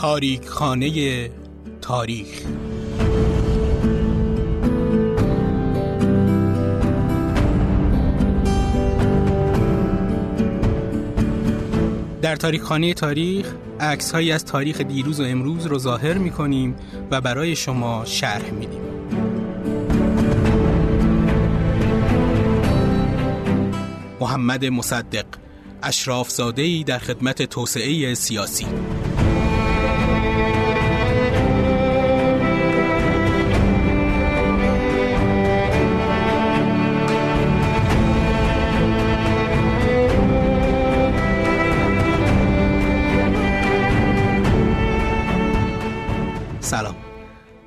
تاریک خانه تاریخ در تاریخ خانه تاریخ عکس هایی از تاریخ دیروز و امروز رو ظاهر می کنیم و برای شما شرح میدیم. محمد مصدق اشراف زاده در خدمت توسعه سیاسی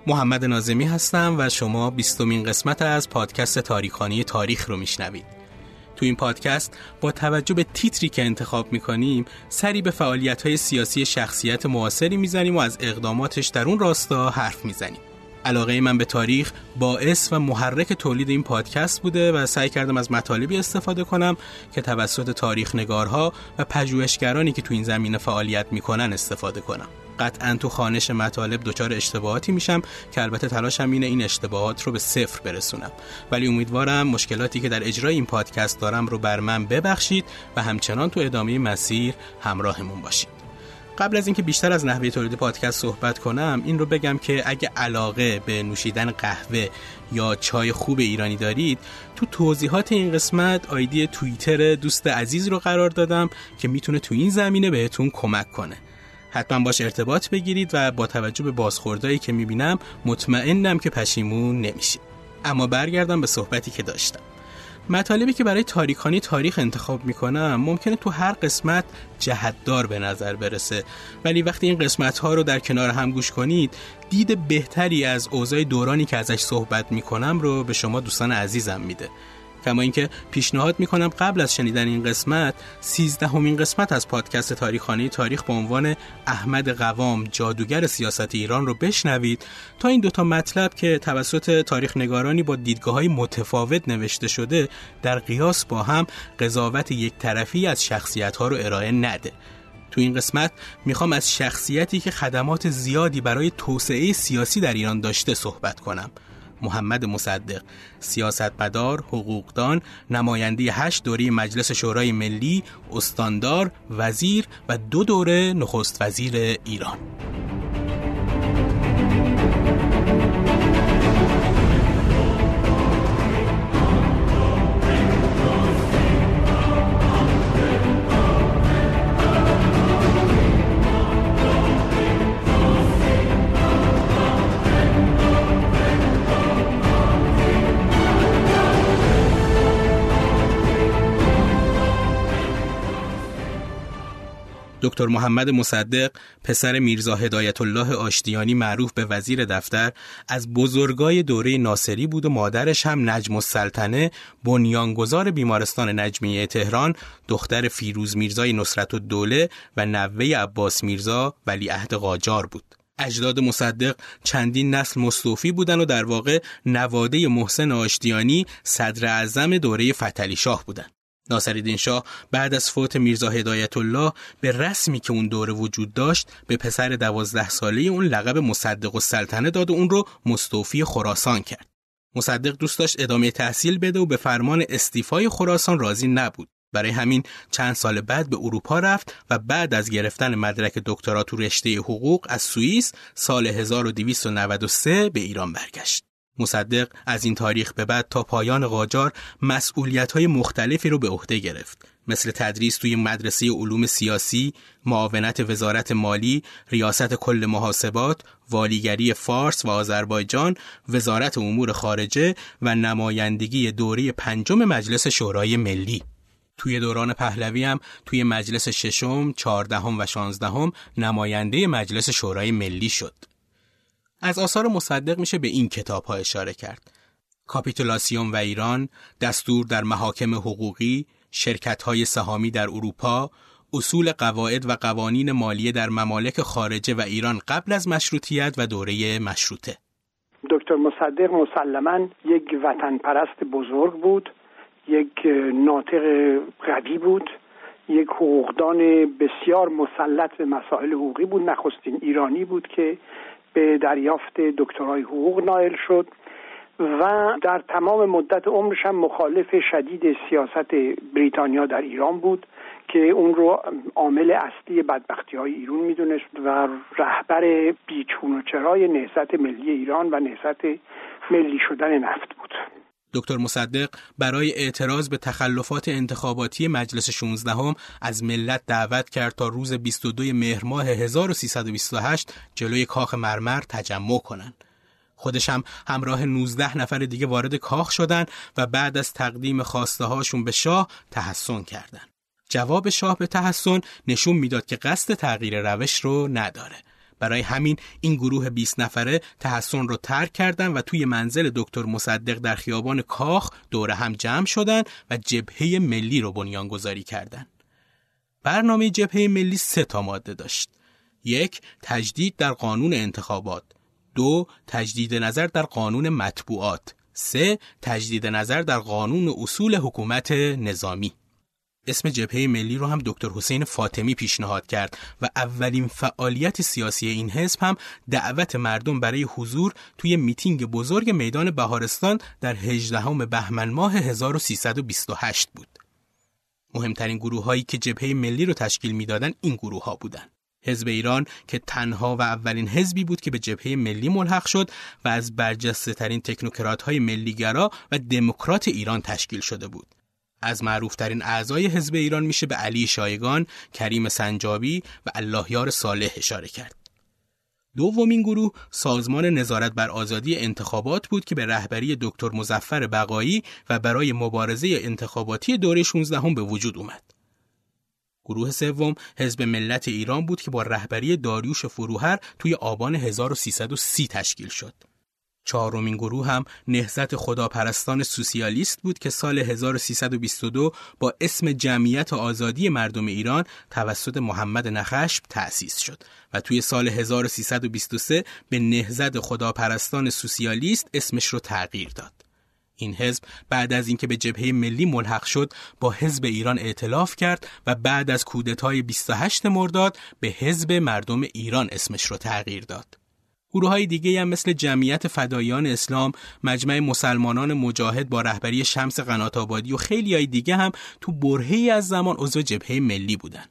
محمد نازمی هستم و شما بیستمین قسمت از پادکست تاریخانی تاریخ رو میشنوید. تو این پادکست با توجه به تیتری که انتخاب می‌کنیم سری به فعالیت های سیاسی شخصیت معاصری می‌زنیم و از اقداماتش در اون راستا حرف می‌زنیم. علاقه من به تاریخ باعث و محرک تولید این پادکست بوده و سعی کردم از مطالبی استفاده کنم که توسط تاریخ نگارها و پژوهشگرانی که تو این زمینه فعالیت می‌کنن استفاده کنم. قطعا تو خانش مطالب دچار اشتباهاتی میشم که البته تلاشم اینه این اشتباهات رو به صفر برسونم. ولی امیدوارم مشکلاتی که در اجرای این پادکست دارم رو بر من ببخشید و همچنان تو ادامه مسیر همراهمون باشید. قبل از اینکه بیشتر از نحوه تولید پادکست صحبت کنم این رو بگم که اگه علاقه به نوشیدن قهوه یا چای خوب ایرانی دارید تو توضیحات این قسمت آیدی توییتر دوست عزیز رو قرار دادم که می‌تونه تو این زمینه بهتون کمک کنه. حتما باش ارتباط بگیرید و با توجه به بازخوردهایی که می‌بینم مطمئنم که پشیمون نمیشید اما برگردم به صحبتی که داشتم. مطالبی که برای تاریخانی تاریخ انتخاب می‌کنم ممکنه تو هر قسمت جهتدار به نظر برسه. ولی وقتی این قسمت ها رو در کنار هم گوش کنید دید بهتری از اوضاع دورانی که ازش صحبت می‌کنم رو به شما دوستان عزیزم میده. کما اینکه پیشنهاد می‌کنم قبل از شنیدن این قسمت سیزدهمین قسمت از پادکست تاریخانی تاریخ به عنوان احمد قوام جادوگر سیاست ایران رو بشنوید. تا این دوتا مطلب که توسط تاریخ نگارانی با دیدگاه های متفاوت نوشته شده در قیاس با هم قضاوت یک طرفی از شخصیت ها رو ارائه نده. تو این قسمت می‌خوام از شخصیتی که خدمات زیادی برای توسعه سیاسی در ایران داشته صحبت کنم. محمد مصدق سیاستمدار حقوقدان نماینده هشت دوره مجلس شورای ملی استاندار وزیر و دو دوره نخست وزیر ایران. دکتر محمد مصدق پسر میرزا هدایت الله آشتیانی معروف به وزیر دفتر از بزرگای دوره ناصری بود و مادرش هم نجم السلطنه بنیانگذار بیمارستان نجمیه تهران دختر فیروز میرزای نصرت الدوله و نوه عباس میرزا ولی عهد قاجار بود. اجداد مصدق چندین نسل مصطوفی بودن و در واقع نواده محسن آشتیانی صدر اعظم دوره فتلی شاه بودن. ناصرالدین شاه بعد از فوت میرزا هدایت الله به رسمی که اون دوره وجود داشت به پسر دوازده ساله اون لقب مصدق و سلطنه داد و اون رو مستوفی خراسان کرد. مصدق دوست داشت ادامه تحصیل بده و به فرمان استیفای خراسان راضی نبود. برای همین چند سال بعد به اروپا رفت و بعد از گرفتن مدرک دکترا تو رشته حقوق از سوئیس سال 1293 به ایران برگشت. مصدق از این تاریخ به بعد تا پایان قاجار مسئولیت های مختلفی رو به عهده گرفت مثل تدریس توی مدرسه علوم سیاسی، معاونت وزارت مالی، ریاست کل محاسبات، والیگری فارس و آذربایجان، وزارت امور خارجه و نمایندگی دوره پنجم مجلس شورای ملی. توی دوران پهلوی هم توی مجلس ششم، چهاردهم و شانزدهم نماینده مجلس شورای ملی شد. از آثار مصدق میشه به این کتاب ها اشاره کرد. کاپیتولاسیون و ایران، دستور در محاکم حقوقی، شرکت های سهامی در اروپا، اصول قواعد و قوانین مالیه در ممالک خارجه و ایران قبل از مشروطیت و دوره مشروطه. دکتر مصدق مسلما یک وطن پرست بزرگ بود، یک ناطق قوی بود یک حقوقدان بسیار مسلط به مسائل حقوقی بود نخستین ایرانی بود که به دریافت دکترای حقوق نایل شد و در تمام مدت عمرش هم مخالف شدید سیاست بریتانیا در ایران بود که اون رو عامل اصلی بدبختی های ایران می‌دونست و رهبر بیچون و چرای نهضت ملی ایران و نهضت ملی شدن نفت بود. دکتر مصدق برای اعتراض به تخلفات انتخاباتی مجلس 16 هم از ملت دعوت کرد تا روز 22 مهر ماه 1328 جلوی کاخ مرمر تجمع کنند. خودش هم همراه 19 نفر دیگه وارد کاخ شدن و بعد از تقدیم خواسته هاشون به شاه تحسن کردند. جواب شاه به تحسن نشون می‌داد که قصد تغییر روش رو نداره. برای همین این گروه 20 نفره تحسن رو ترک کردن و توی منزل دکتر مصدق در خیابان کاخ دور هم جمع شدن و جبهه ملی رو بنیانگذاری کردند. برنامه جبهه ملی سه تا ماده داشت. یک تجدید در قانون انتخابات دو تجدید نظر در قانون مطبوعات سه تجدید نظر در قانون اصول حکومت نظامی اسم جبهه ملی رو هم دکتر حسین فاطمی پیشنهاد کرد و اولین فعالیت سیاسی این حزب هم دعوت مردم برای حضور توی میتینگ بزرگ میدان بهارستان در 18 بهمن ماه 1328 بود. مهمترین گروه هایی که جبهه ملی رو تشکیل می‌دادند این گروه ها بودند. حزب ایران که تنها و اولین حزبی بود که به جبهه ملی ملحق شد و از برجسته ترین تکنوکرات های ملیگرا و دموکرات ایران تشکیل شده بود. از معروفترین اعضای حزب ایران میشه به علی شایگان، کریم سنجابی و اللهیار صالح اشاره کرد. دومین گروه سازمان نظارت بر آزادی انتخابات بود که به رهبری دکتر مزفر بقایی و برای مبارزه انتخاباتی دوره 16 هم به وجود اومد. گروه سوم حزب ملت ایران بود که با رهبری داریوش فروهر توی آبان 1330 تشکیل شد. چهارمین گروه هم نهزت خداپرستان سوسیالیست بود که سال 1322 با اسم جمعیت آزادی مردم ایران توسط محمد نخشب تأسیس شد و توی سال 1323 به نهزت خداپرستان سوسیالیست اسمش رو تغییر داد. این حزب بعد از اینکه به جبهه ملی ملحق شد با حزب ایران ائتلاف کرد و بعد از کودتای 28 مرداد به حزب مردم ایران اسمش رو تغییر داد. گروه های دیگه هم مثل جمعیت فدایان اسلام، مجمع مسلمانان مجاهد با رهبری شمس قنات آبادی و خیلی های دیگه هم تو برهی از زمان عضو جبهه ملی بودن.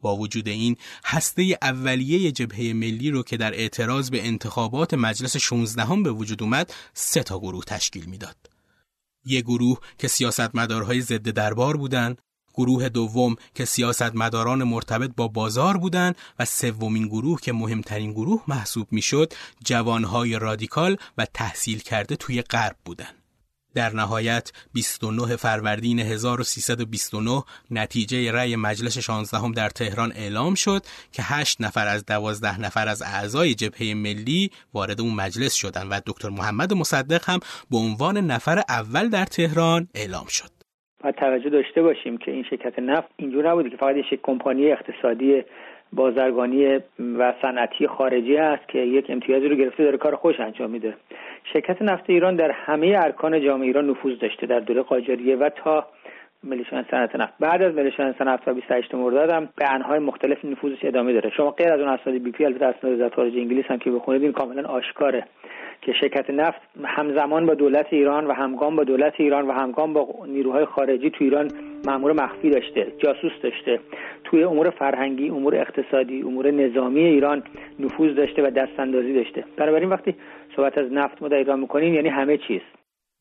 با وجود این هسته اولیه جبهه ملی رو که در اعتراض به انتخابات مجلس 16 هم به وجود اومد سه تا گروه تشکیل می‌داد. یک گروه که سیاستمدارهای ضد دربار بودند، گروه دوم که سیاستمداران مرتبط با بازار بودند و سومین گروه که مهمترین گروه محسوب می‌شد جوانهای رادیکال و تحصیل کرده توی غرب بودند. در نهایت 29 فروردین 1329 نتیجه رأی مجلس 16 هم در تهران اعلام شد که 8 نفر از 12 نفر از اعضای جبهه ملی وارد اون مجلس شدند و دکتر محمد مصدق هم به عنوان نفر اول در تهران اعلام شد. باید توجه داشته باشیم که این شرکت نفت اینجور نبوده که فقط یک کمپانی اقتصادی بازرگانی و صنعتی خارجی هست که یک امتیازی رو گرفته داره کار خوش انجام میده. شرکت نفت ایران در همه ارکان جامعه ایران نفوذ داشته در دوره قاجاریه و تا ملیشان صنعت نفت. بعد از ملیشان صنعت و 28 مرداد هم به انهای مختلف نفوذش ادامه داره. شما غیر از اون اسناد بی پی البته اسناد وزارت انگلیس هم که بخونید این کاملا آشکاره که شرکت نفت همزمان با دولت ایران و همگام با دولت ایران و همگام با نیروهای خارجی تو ایران مامور مخفی داشته جاسوس داشته. توی امور فرهنگی امور اقتصادی امور نظامی ایران نفوذ داشته و دستاندازی داشته. بنابراین وقتی صحبت از نفت ما در ایران می‌کنیم یعنی همه چیز.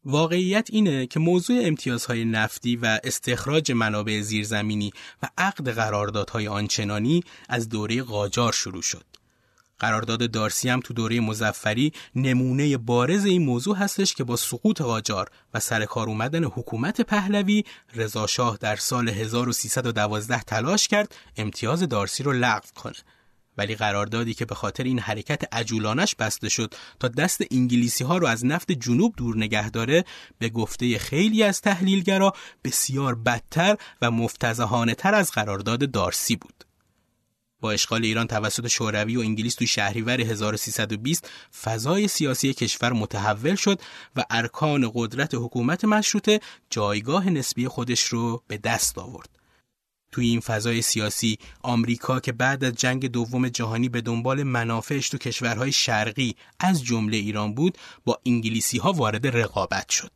واقعیت اینه که موضوع امتیازهای نفتی و استخراج منابع زیرزمینی و عقد قراردادهای آنچنانی از دوره قاجار شروع شد. قرارداد دارسی هم تو دوره مزفری نمونه بارز این موضوع هستش که با سقوط قاجار و سرکار اومدن حکومت پهلوی رضا در سال 1312 تلاش کرد امتیاز دارسی رو لغو کنه ولی قراردادی که به خاطر این حرکت عجولانش بسته شد تا دست انگلیسی ها رو از نفت جنوب دور نگه داره به گفته خیلی از تحلیلگرا بسیار بدتر و مفتزهانه تر از قرارداد دارسی بود با اشغال ایران توسط شوروی و انگلیس تو شهریور 1320 فضای سیاسی کشور متحول شد و ارکان قدرت حکومت مشروطه جایگاه نسبی خودش رو به دست آورد. توی این فضای سیاسی آمریکا که بعد از جنگ دوم جهانی به دنبال منافعش تو کشورهای شرقی از جمله ایران بود با انگلیسی ها وارد رقابت شد.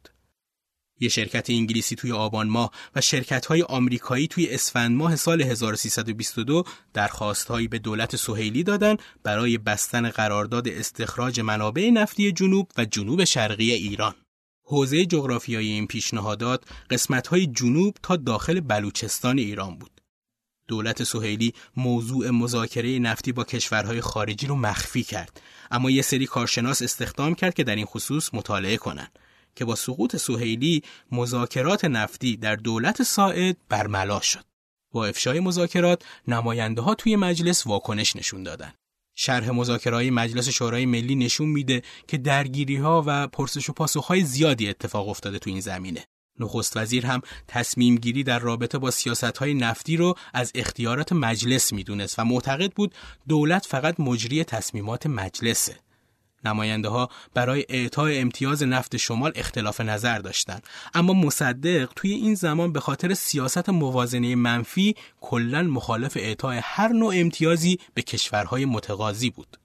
یه شرکت انگلیسی توی آبان ماه و شرکت های آمریکایی توی اسفند ماه سال 1322 درخواستهایی به دولت سهیلی دادن برای بستن قرارداد استخراج منابع نفتی جنوب و جنوب شرقی ایران. حوزه جغرافیایی این پیشنهادات های جنوب تا داخل بلوچستان ایران بود. دولت سهیلی موضوع مذاکره نفتی با کشورهای خارجی رو مخفی کرد اما یه سری کارشناس استخدام کرد که در این خصوص مطالعه کنند که با سقوط سهیلی مذاکرات نفتی در دولت ساعد برملا شد. با افشای مذاکرات نماینده ها توی مجلس واکنش نشون دادن. شرح مذاکرهای مجلس شورای ملی نشون میده که درگیری ها و پرسش و پاسخ های زیادی اتفاق افتاده تو این زمینه. نخست وزیر هم تصمیم گیری در رابطه با سیاست های نفتی رو از اختیارات مجلس می‌دونست و معتقد بود دولت فقط مجری تصمیمات مجلسه. نماینده ها برای اعطای امتیاز نفت شمال اختلاف نظر داشتند. اما مصدق توی این زمان به خاطر سیاست موازنه منفی کلا مخالف اعطای هر نوع امتیازی به کشورهای متقاضی بود.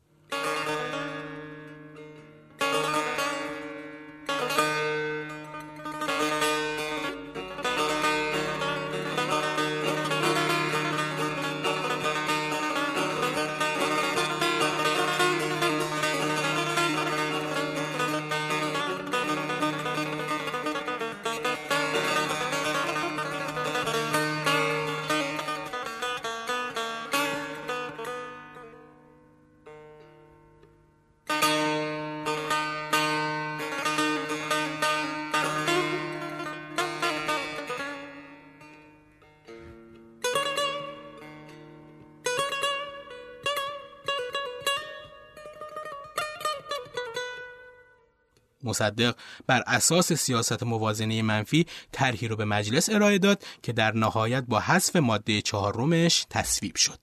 مصدق بر اساس سیاست موازنه منفی طرحی رو به مجلس ارائه داد که در نهایت با حذف ماده چهارمش تصویب شد.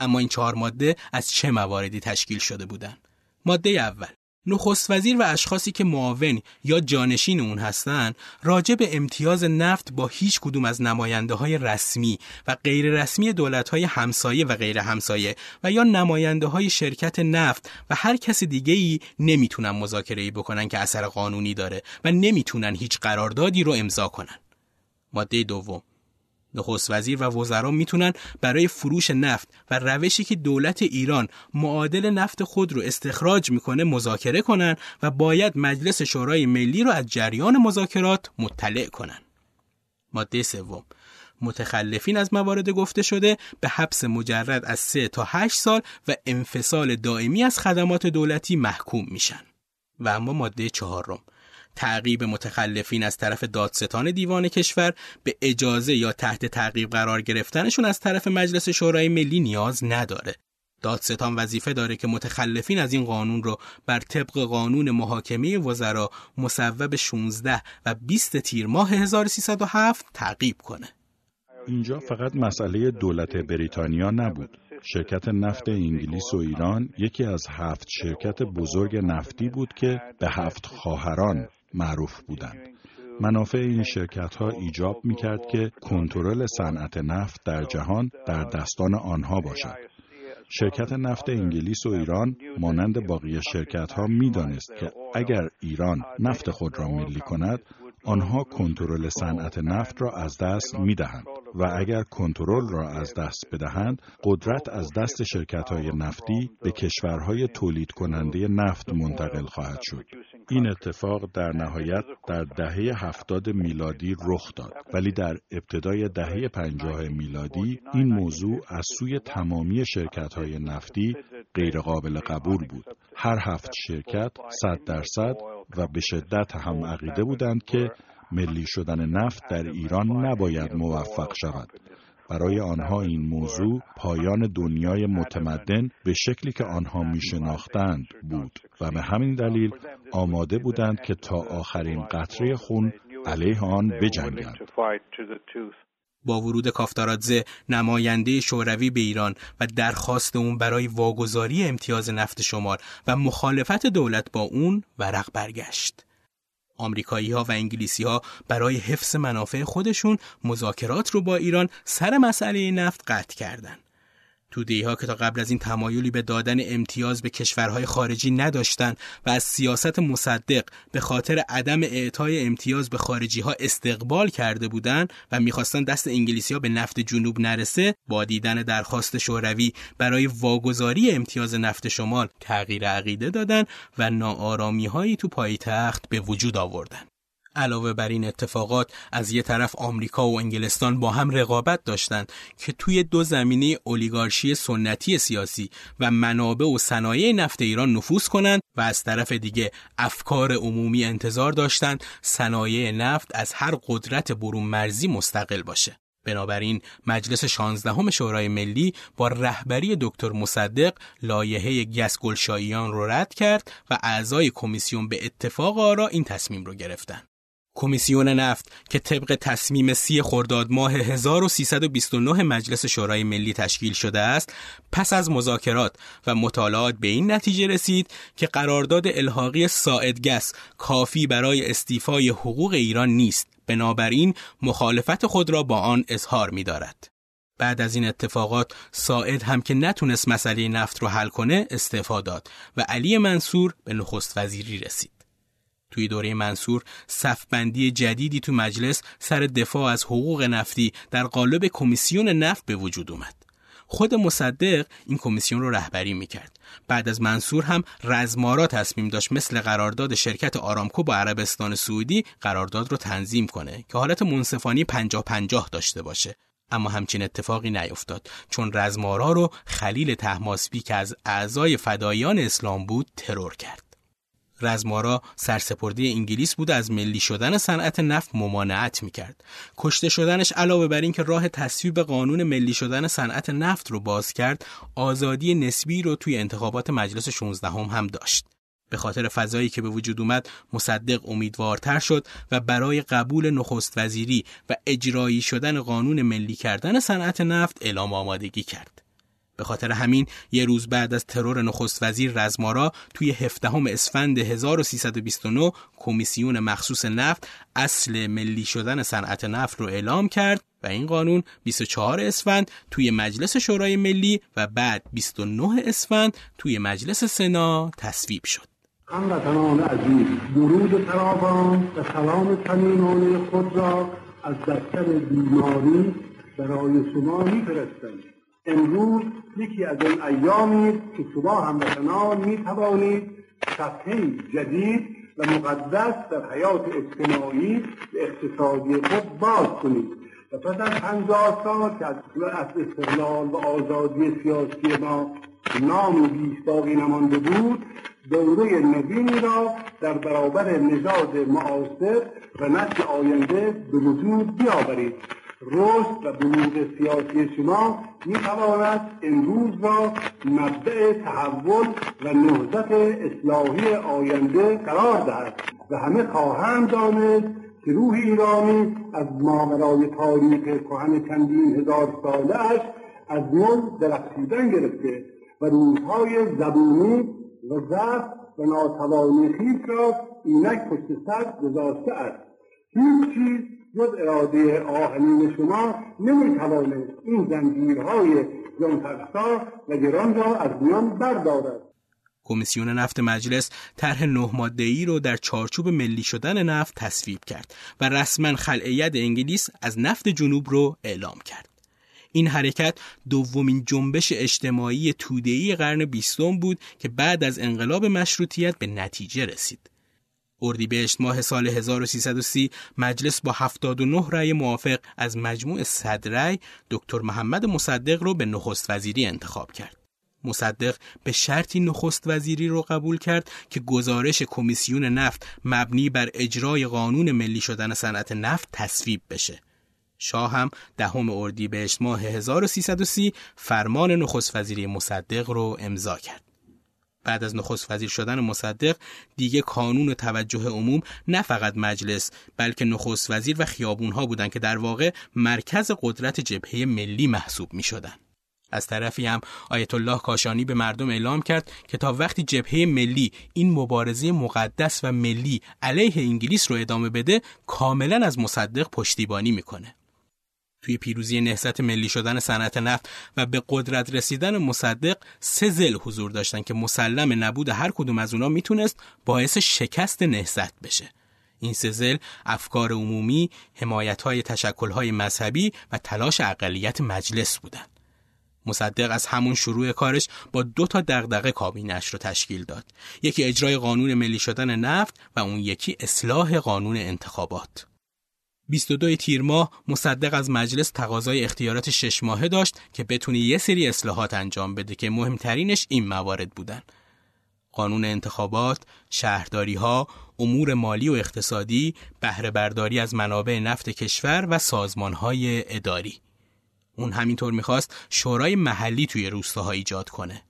اما این چهار ماده از چه مواردی تشکیل شده بودند؟ ماده اول نخست وزیر و اشخاصی که معاون یا جانشین اون هستند راجع به امتیاز نفت با هیچ کدوم از نماینده های رسمی و غیر رسمی دولت های همسایه و غیر همسایه و یا نماینده های شرکت نفت و هر کس دیگه ای نمی‌تونن مذاکره ای بکنن که اثر قانونی داره و نمی‌تونن هیچ قراردادی رو امضا کنن. ماده دوم. نخست وزیر و وزرا می‌تونن برای فروش نفت و روشی که دولت ایران معادل نفت خود رو استخراج می‌کنه مذاکره کنن و باید مجلس شورای ملی رو از جریان مذاکرات مطلع کنن. ماده سوم متخلفین از موارد گفته شده به حبس مجرد از 3 تا 8 سال و انفصال دائمی از خدمات دولتی محکوم میشن. و اما ماده چهارم تعقیب متخلفین از طرف دادستان دیوان کشور به اجازه یا تحت تعقیب قرار گرفتنشون از طرف مجلس شورای ملی نیاز نداره. دادستان وظیفه داره که متخلفین از این قانون رو بر طبق قانون محاکمه وزرا مصوب 16 و 20 تیر ماه 1307 تعقیب کنه. اینجا فقط مسئله دولت بریتانیا نبود. شرکت نفت انگلیس و ایران یکی از هفت شرکت بزرگ نفتی بود که به هفت خواهران معروف بودند. منافع این شرکت ها ایجاب می کرد که کنترل صنعت نفت در جهان در دستان آنها باشد. شرکت نفت انگلیس و ایران مانند باقی شرکت ها می دانست که اگر ایران نفت خود را ملی کند آنها کنترل صنعت نفت را از دست می دهند و اگر کنترل را از دست بدهند قدرت از دست شرکت های نفتی به کشورهای تولید کننده نفت منتقل خواهد شد. این اتفاق در نهایت در دهه هفتاد میلادی رخ داد. ولی در ابتدای دهه پنجاه میلادی این موضوع از سوی تمامی شرکت های نفتی غیرقابل قبول بود. هر هفت شرکت صد درصد و به شدت هم عقیده بودند که ملی شدن نفت در ایران نباید موفق شود برای آنها این موضوع پایان دنیای متمدن به شکلی که آنها می شناختند بود و به همین دلیل آماده بودند که تا آخرین قطره خون علیه آن بجنگند. با ورود کافتارادزه نماینده شوروی به ایران و درخواست اون برای واگذاری امتیاز نفت شمال و مخالفت دولت با اون ورق برگشت. آمریکایی ها و انگلیسی ها برای حفظ منافع خودشون مذاکرات رو با ایران سر مسئله نفت قطع کردند. توده ها که تا قبل از این تمایلی به دادن امتیاز به کشورهای خارجی نداشتند و از سیاست مصدق به خاطر عدم اعطای امتیاز به خارجی ها استقبال کرده بودند و می‌خواستند دست انگلیسی ها به نفت جنوب نرسه با دیدن درخواست شوروی برای واگذاری امتیاز نفت شمال تغییر عقیده دادند و ناآرامی هایی تو پایتخت به وجود آوردند. علاوه بر این اتفاقات از یه طرف آمریکا و انگلستان با هم رقابت داشتند که توی دو زمینه اولیگارشی سنتی سیاسی و منابع و صنایع نفت ایران نفوذ کنند و از طرف دیگه افکار عمومی انتظار داشتند صنایع نفت از هر قدرت برون مرزی مستقل باشه. بنابراین مجلس 16 شورای ملی با رهبری دکتر مصدق لایحه گسگلشاییان رو رد کرد و اعضای کمیسیون به اتفاق آرا این تصمیم رو گرفتند. کمیسیون نفت که طبق تصمیم سی خرداد ماه 1329 مجلس شورای ملی تشکیل شده است پس از مذاکرات و مطالعات به این نتیجه رسید که قرارداد الحاقی ساعدگس کافی برای استیفای حقوق ایران نیست بنابراین مخالفت خود را با آن اظهار می دارد. بعد از این اتفاقات ساعد هم که نتونست مسئله نفت رو حل کنه استعفا داد و علی منصور به نخست وزیری رسید. توی دوره منصور صفبندی جدیدی تو مجلس سر دفاع از حقوق نفتی در قالب کمیسیون نفت به وجود اومد. خود مصدق این کمیسیون رو رهبری می‌کرد. بعد از منصور هم رزمارا تصمیم داشت مثل قرارداد شرکت آرامکو با عربستان سعودی قرارداد رو تنظیم کنه که حالت منصفانی پنجاه پنجاه داشته باشه. اما همچین اتفاقی نیفتاد چون رزمارا رو خلیل تحماسبی که از اعضای فدایان اسلام بود ترور کرد. رزمارا سرسپردی انگلیس بود از ملی شدن صنعت نفت ممانعت می‌کرد. کشته شدنش علاوه بر اینکه راه تصویب قانون ملی شدن صنعت نفت رو باز کرد، آزادی نسبی رو توی انتخابات مجلس 16 هم, هم داشت. به خاطر فضایی که به وجود اومد مصدق امیدوارتر شد و برای قبول نخست وزیری و اجرایی شدن قانون ملی کردن صنعت نفت اعلام آمادگی کرد. به خاطر همین یه روز بعد از ترور نخست وزیر رزمارا توی هفدهم اسفند 1329 کمیسیون مخصوص نفت اصل ملی شدن صنعت نفت رو اعلام کرد و این قانون 24 اسفند توی مجلس شورای ملی و بعد 29 اسفند توی مجلس سنا تصویب شد. هموطنان عزیز درود فراوان و سلام صمیمانه خود را از دفتر بیماری برای شما میفرستم امروز یکی از این ایامی که شما هموطنان می توانید صفحه جدید و مقدس در حیات اجتماعی و اقتصادی خود باز کنید. و پس از پنجاه سال که از استقلال و آزادی سیاسی ما نام بیش باقی نمانده بود دوره نوینی را در برابر نژاد معاصر و نسل آینده به وجود بیاورید. رشد و بلوغ سیاسی شما می تواند امروز را مبدع تحول و نهضت اصلاحی آینده قرار دهد و همه خواهند دانست که روح ایرانی از ماورای تاریخ کهن چندین هزار سالهاش از نو درخشیدن گرفته و روزهای زبونی و ضعف و ناتوانی خویش را اینک پشت سر گذاشته است. هیچ چیز جز اراده آهنین شما نمی‌توانست این زنجیرهای جانترسا و گران را از میان بردارد کمیسیون نفت مجلس طرح نه ماده رو در چارچوب ملی شدن نفت تصویب کرد و رسما خلع انگلیس از نفت جنوب رو اعلام کرد. این حرکت دومین جنبش اجتماعی توده‌ای قرن بیستم بود که بعد از انقلاب مشروطیت به نتیجه رسید. اردیبهشت ماه سال 1330 مجلس با 79 رأی موافق از مجموع صد رأی دکتر محمد مصدق رو به نخست وزیری انتخاب کرد. مصدق به شرطی نخست وزیری رو قبول کرد که گزارش کمیسیون نفت مبنی بر اجرای قانون ملی شدن صنعت نفت تصویب بشه. شاه هم دهم اردیبهشت ماه 1330 فرمان نخست وزیری مصدق رو امضا کرد. بعد از نخست وزیر شدن مصدق دیگه کانون توجه عموم نه فقط مجلس بلکه نخست وزیر و خیابون ها بودند که در واقع مرکز قدرت جبهه ملی محسوب می شدن. از طرفی هم آیت الله کاشانی به مردم اعلام کرد که تا وقتی جبهه ملی این مبارزه مقدس و ملی علیه انگلیس رو ادامه بده کاملا از مصدق پشتیبانی می‌کنه. توی پیروزی نهضت ملی شدن صنعت نفت و به قدرت رسیدن مصدق سه زل حضور داشتن که مسلم نبود هر کدوم از اونا می‌تونست باعث شکست نهضت بشه. این سزل افکار عمومی، حمایت های تشکل های مذهبی و تلاش اقلیت مجلس بودند. مصدق از همون شروع کارش با دو تا دغدغه کابینش رو تشکیل داد. یکی اجرای قانون ملی شدن نفت و اون یکی اصلاح قانون انتخابات. 22 تیر ماه مصدق از مجلس تقاضای اختیارات شش ماهه داشت که بتونه یه سری اصلاحات انجام بده که مهمترینش این موارد بودن. قانون انتخابات، شهرداری ها، امور مالی و اقتصادی، بهره برداری از منابع نفت کشور و سازمان های اداری. اون همینطور می‌خواست شورای محلی توی روستاها ایجاد کنه.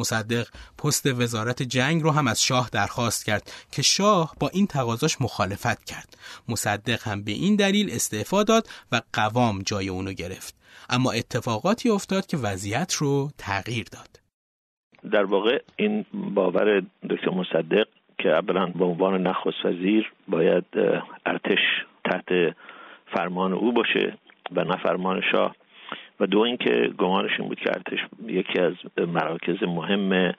مصدق پست وزارت جنگ رو هم از شاه درخواست کرد که شاه با این تقاضاش مخالفت کرد. مصدق هم به این دلیل استعفا داد و قوام جای اونو گرفت. اما اتفاقاتی افتاد که وضعیت رو تغییر داد. در واقع این باور دکتر مصدق که اولا به عنوان نخست وزیر باید ارتش تحت فرمان او باشه و نه فرمان شاه و دو اینکه گمانش این بود که ارتش یکی از مراکز مهم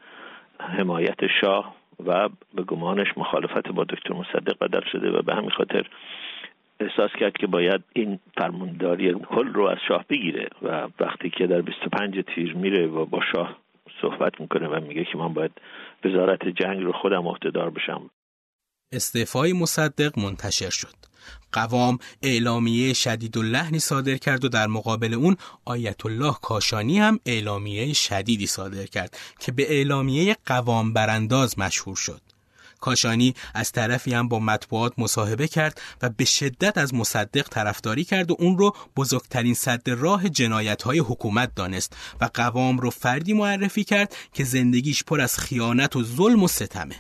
حمایت شاه و به گمانش مخالفت با دکتر مصدق بدل شده و به همین خاطر احساس کرد که باید این فرمانداری کل رو از شاه بگیره و وقتی که در 25 تیر میره و با شاه صحبت می‌کنه و میگه که من باید وزارت جنگ رو خودم عهدهدار بشم. استعفای مصدق منتشر شد. قوام اعلامیه شدید و لحنی صادر کرد و در مقابل اون آیت الله کاشانی هم اعلامیه شدیدی صادر کرد که به اعلامیه قوام برانداز مشهور شد. کاشانی از طرفی هم با مطبوعات مصاحبه کرد و به شدت از مصدق طرفداری کرد و اون رو بزرگترین صد راه جنایت های حکومت دانست و قوام رو فردی معرفی کرد که زندگیش پر از خیانت و ظلم و ستمه.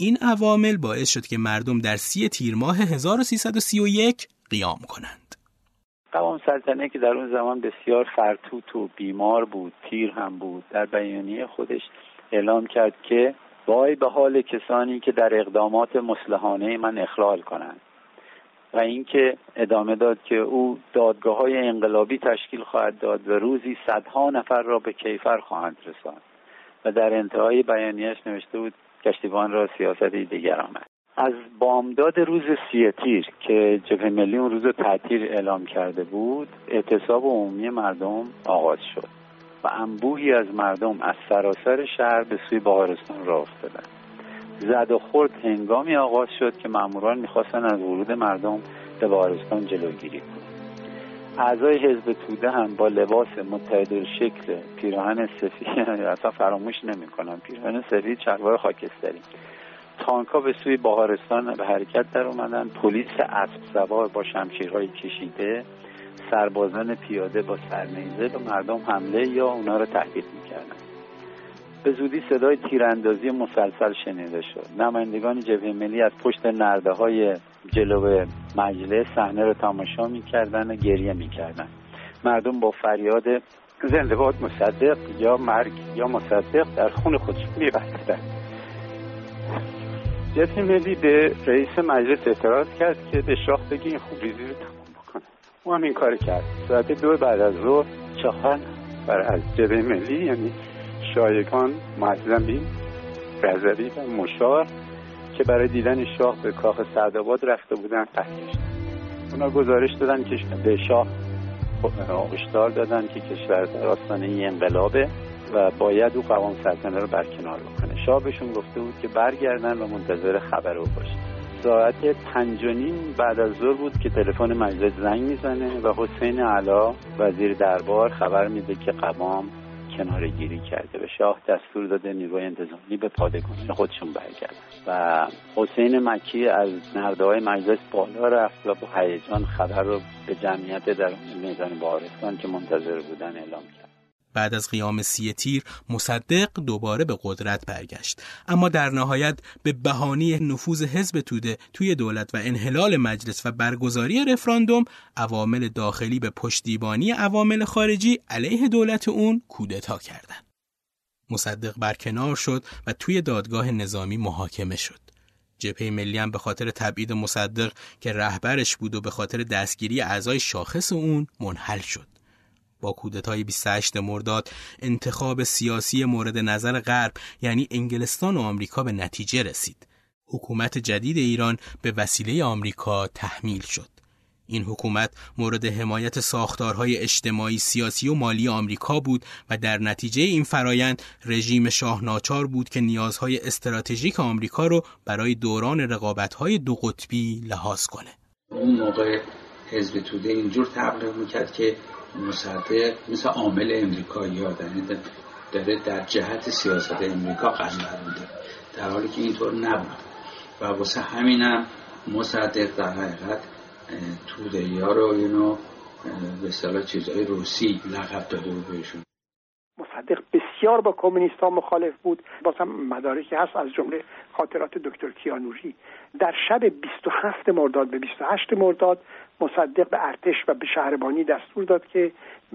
این عوامل باعث شد که مردم در سی تیر ماه 1331 قیام کنند. قوام سلطنه که در اون زمان بسیار فرتوت و بیمار بود تیر هم بود در بیانیه خودش اعلام کرد که وای به حال کسانی که در اقدامات مسلحانه من اخلال کنند و اینکه ادامه داد که او دادگاه های انقلابی تشکیل خواهد داد و روزی صدها نفر را به کیفر خواهند رساند و در انتهای بیانیهش نوشته بود کشتیبان را سیاستی دیگر آمد. از بامداد روز سی تیر که جبهه ملی اون روز تعطیل اعلام کرده بود اعتصاب عمومی مردم آغاز شد و انبوهی از مردم از سراسر شهر به سوی بهارستان راه افتادند زد و خورد هنگامی آغاز شد که ماموران می‌خواستن از ورود مردم به بهارستان جلوگیری کنند. اعضای حزب توده هم با لباس متحد شکل پیراهن سفید اصلا فراموش نمی‌کنم پیراهن سفید شلوار خاکستری. تانکا به سوی بهارستان به حرکت در اومدن پلیس اسب سوار با شمشیرهای کشیده سربازان پیاده با سرنیزه به مردم حمله یا اونا رو تهدید می‌کردن. به زودی صدای تیراندازی مسلسل شنیده شد. نمایندگان جبهه ملی از پشت نرده های جلو مجلس صحنه رو تماشا می‌کردن و گریه می‌کردن. مردم با فریاد زنده باد مصدق یا مرگ یا مصدق در خون خودشون میبستن. جبهه ملی به رئیس مجلس اعتراض کرد که به شاه بگی این خوبریزی رو تمام بکنه. او هم این کار کرد. ساعت دو بعد از ظهر چهار بر از جبهه ملی یعنی شایگان معظمی رزوی و مشار که برای دیدن شاه به کاخ سعدآباد رفته بودن قتل اونا گزارش دادن که به شاه هشدار دادن که کشور در آستانه انقلابه و باید او قوام سلطنه رو برکنار بکنه. شاه بهشون گفته بود که برگردن و منتظر خبر او باشن. ساعت پنج بعد از ظهر بود که تلفن مجلس زنگ می‌زنه و حسین علا وزیر دربار خبر میده که قوام کناره گیری کرده به شاه دستور داده نیروی انتظامی به پادگان خودشون برگردن. و حسین مکی از نرده های مجلس بالا رفت و با هیجان خبر رو به جمعیت در میدان بارستان که منتظر بودن اعلام کرد. بعد از قیام سی تیر مصدق دوباره به قدرت برگشت. اما در نهایت به بهانه نفوذ حزب توده توی دولت و انحلال مجلس و برگزاری رفراندوم عوامل داخلی به پشتیبانی عوامل خارجی علیه دولت اون کودتا کردند. مصدق برکنار شد و توی دادگاه نظامی محاکمه شد. جبهه ملی هم به خاطر تبعید مصدق که رهبرش بود و به خاطر دستگیری اعضای شاخص اون منحل شد. با کودتای 28 مرداد انتخاب سیاسی مورد نظر غرب یعنی انگلستان و آمریکا به نتیجه رسید. حکومت جدید ایران به وسیله آمریکا تحمیل شد. این حکومت مورد حمایت ساختارهای اجتماعی، سیاسی و مالی آمریکا بود و در نتیجه این فرایند رژیم شاه ناچار بود که نیازهای استراتژیک آمریکا رو برای دوران رقابت‌های دو قطبی لحاظ کنه. اون موقع حزب توده اینجور تبلیغ می‌کرد که مصدق مثل عامل امریکایی ها داره در جهت سیاست امریکا قرار میده. در حالی که اینطور نبود. و واسه همینم مصدق در حقیقت توده ها رو اینو به صلاح چیزهای روسی لقب داده بود بهشون. مصدق بسیار با کمونیست ها مخالف بود. بازم مدارکی هست از جمله خاطرات دکتر کیانوری در شب 27 مرداد به 28 مرداد مصدق به ارتش و به شهربانی دستور داد که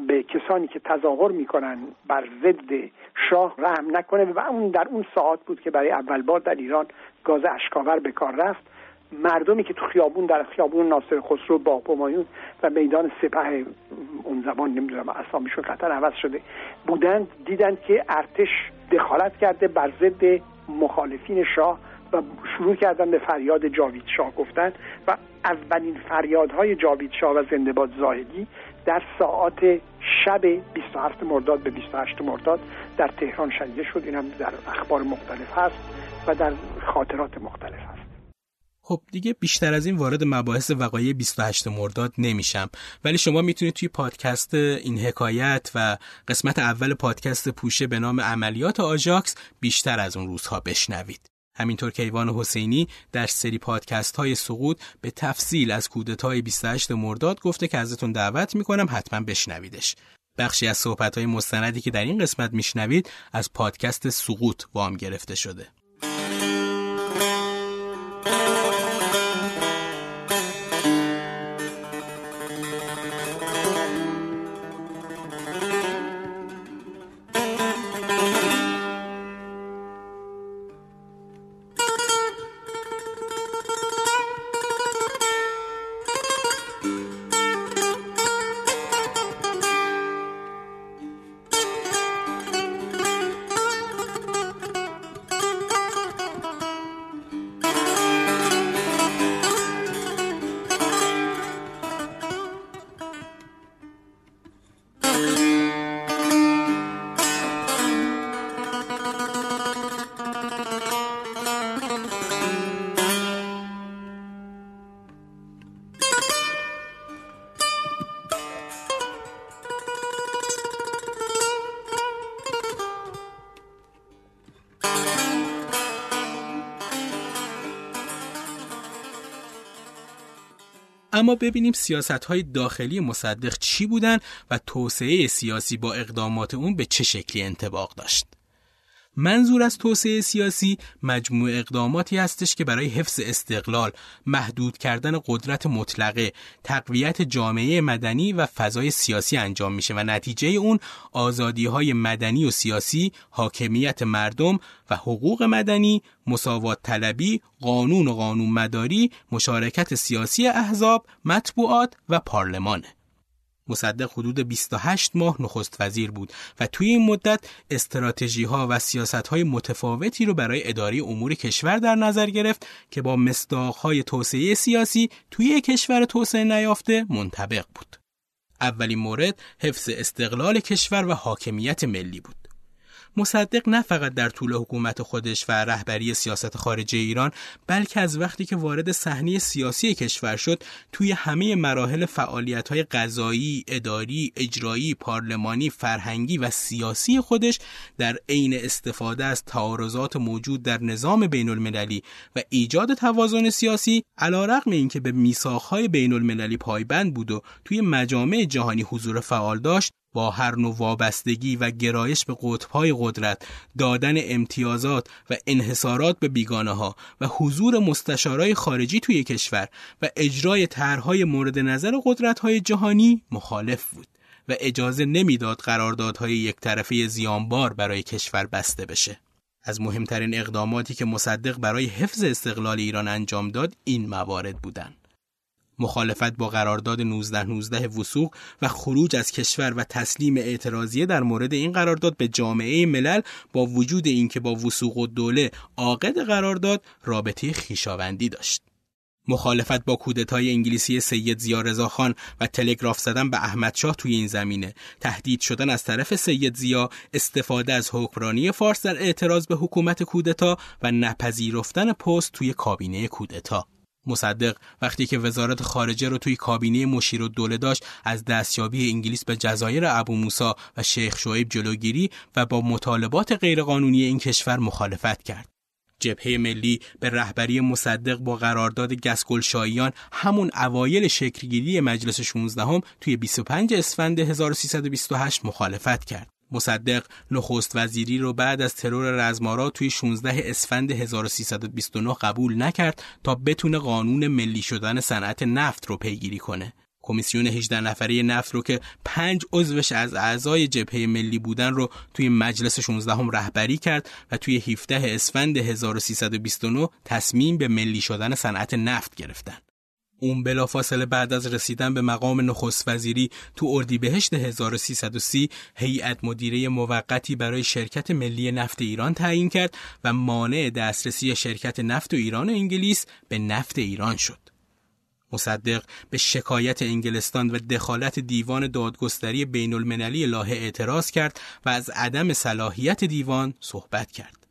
به کسانی که تظاهر می‌کنن بر ضد شاه رحم نکنه و اون در اون ساعت بود که برای اول بار در ایران گاز اشکاور به کار رفت. مردمی که تو خیابون در خیابون ناصر خسرو با همایون و میدان سپه اون زمان نمی‌دونم اسامیشون قطر عوض شده بودند دیدند که ارتش دخالت کرده بر ضد مخالفین شاه و شروع کردن به فریاد جاوید شاه گفتن و اولین فریادهای جاوید شاه و زنده باد زاهدی در ساعات شب 27 مرداد به 28 مرداد در تهران شنیده شد. این هم در اخبار مختلف هست و در خاطرات مختلف هست. خب دیگه بیشتر از این وارد مباحث وقایع 28 مرداد نمیشم. ولی شما می‌تونید توی پادکست این حکایت و قسمت اول پادکست پوشه به نام عملیات آژاکس بیشتر از اون روزها بشنوید. همینطور که ایوان حسینی در سری پادکست های سقوط به تفصیل از کودتای 28 مرداد گفته که ازتون دعوت می‌کنم حتما بشنویدش. بخشی از صحبت های مستندی که در این قسمت میشنوید از پادکست سقوط وام گرفته شده. اما ببینیم سیاست های داخلی مصدق چی بودن و توسعه سیاسی با اقدامات اون به چه شکلی انتباق داشت. منظور از توسعه سیاسی مجموع اقداماتی هستش که برای حفظ استقلال، محدود کردن قدرت مطلقه، تقویت جامعه مدنی و فضای سیاسی انجام میشه و نتیجه اون آزادی های مدنی و سیاسی، حاکمیت مردم و حقوق مدنی، مساوات طلبی، قانون و قانون مداری، مشارکت سیاسی احزاب، مطبوعات و پارلمانه. مصدق حدود 28 ماه نخست وزیر بود و توی این مدت استراتژی ها و سیاست های متفاوتی رو برای اداره امور کشور در نظر گرفت که با مصداق های توسعه سیاسی توی کشور توسعه نیافته منطبق بود. اولین مورد حفظ استقلال کشور و حاکمیت ملی بود. مصدق نه فقط در طول حکومت خودش و رهبری سیاست خارجی ایران بلکه از وقتی که وارد صحنه سیاسی کشور شد توی همه مراحل فعالیت های قضایی، اداری، اجرایی، پارلمانی، فرهنگی و سیاسی خودش در عین استفاده از تعارضات موجود در نظام بین المللی و ایجاد توازن سیاسی علیرغم اینکه به میثاقهای بین المللی پایبند بود و توی مجامع جهانی حضور فعال داشت با هر نوع وابستگی و گرایش به قطبهای قدرت دادن امتیازات و انحصارات به بیگانه ها و حضور مستشارای خارجی توی کشور و اجرای طرحهای مورد نظر قدرت‌های جهانی مخالف بود و اجازه نمی‌داد قراردادهای یک طرفه زیانبار برای کشور بسته بشه. از مهمترین اقداماتی که مصدق برای حفظ استقلال ایران انجام داد این موارد بودند. مخالفت با قرارداد 1919 وسوق و خروج از کشور و تسلیم اعتراضیه در مورد این قرارداد به جامعه ملل با وجود اینکه با وسوق و دوله عاقد قرارداد رابطه خیشاوندی داشت. مخالفت با کودتای انگلیسی سید زیا خان و تلگراف زدن به احمد شاه توی این زمینه تهدید شدن از طرف سید زیا استفاده از حکمرانی فارس در اعتراض به حکومت کودتا و نپذیرفتن پست توی کابینه کودتا مصدق وقتی که وزارت خارجه رو توی کابینه مشیر و دوله داشت از دستیابی انگلیس به جزایر ابو موسا و شیخ شعیب جلوگیری و با مطالبات غیرقانونی این کشور مخالفت کرد. جبهه ملی به رهبری مصدق با قرارداد گسگل همون اوایل شکلگیری مجلس 16 هم توی 25 اسفند 1328 مخالفت کرد. مصدق نخست وزیری رو بعد از ترور رزمارا توی 16 اسفند 1329 قبول نکرد تا بتونه قانون ملی شدن صنعت نفت رو پیگیری کنه. کمیسیون 18 نفره نفت رو که پنج عضوش از اعضای جبهه ملی بودن رو توی مجلس 16 هم رهبری کرد و توی 17 اسفند 1329 تصمیم به ملی شدن صنعت نفت گرفتن. اون بلافاصله بعد از رسیدن به مقام نخست وزیری تو اردیبهشت 1330 هیئت مدیره موقتی برای شرکت ملی نفت ایران تعیین کرد و مانع دسترسی شرکت نفت و ایران و انگلیس به نفت ایران شد. مصدق به شکایت انگلستان و دخالت دیوان دادگستری بین المللی لاهه اعتراض کرد و از عدم صلاحیت دیوان صحبت کرد.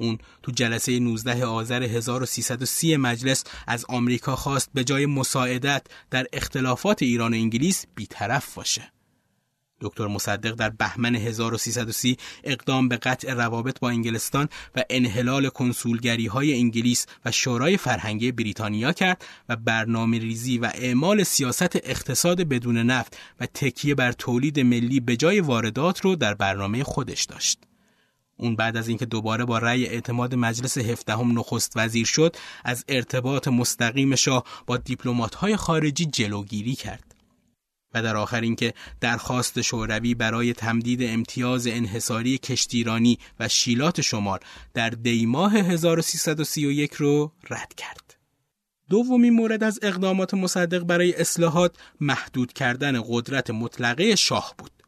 اون تو جلسه 19 آذر 1330 مجلس از آمریکا خواست به جای مساعدت در اختلافات ایران و انگلیس بیطرف باشه. دکتر مصدق در بهمن 1330 اقدام به قطع روابط با انگلستان و انحلال کنسولگری های انگلیس و شورای فرهنگی بریتانیا کرد و برنامه ریزی و اعمال سیاست اقتصاد بدون نفت و تکیه بر تولید ملی به جای واردات رو در برنامه خودش داشت. اون بعد از اینکه دوباره با رأی اعتماد مجلس هفدهم نخست وزیر شد از ارتباط مستقیم شاه با دیپلمات‌های خارجی جلوگیری کرد و در آخر اینکه درخواست شوروی برای تمدید امتیاز انحصاری کشتیرانی و شیلات شمال در دیماه 1331 رو رد کرد. دومین مورد از اقدامات مصدق برای اصلاحات محدود کردن قدرت مطلقه شاه بود.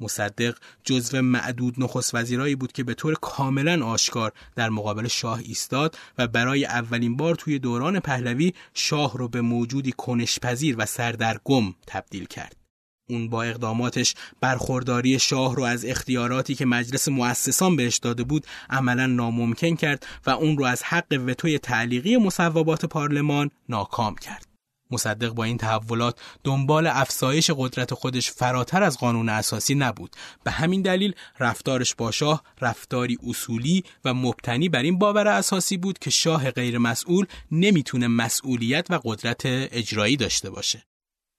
مصدق جزو معدود نخست وزیرایی بود که به طور کاملا آشکار در مقابل شاه ایستاد و برای اولین بار توی دوران پهلوی شاه رو به موجودی کنشپذیر و سردرگم تبدیل کرد. اون با اقداماتش برخورداری شاه رو از اختیاراتی که مجلس مؤسسان بهش داده بود عملا ناممکن کرد و اون رو از حق وتوی تعلیقی مصوبات پارلمان ناکام کرد. مصدق با این تحولات دنبال افزایش قدرت خودش فراتر از قانون اساسی نبود. به همین دلیل رفتارش با شاه رفتاری اصولی و مبتنی بر این باور اساسی بود که شاه غیر مسئول نمی‌تونه مسئولیت و قدرت اجرایی داشته باشه.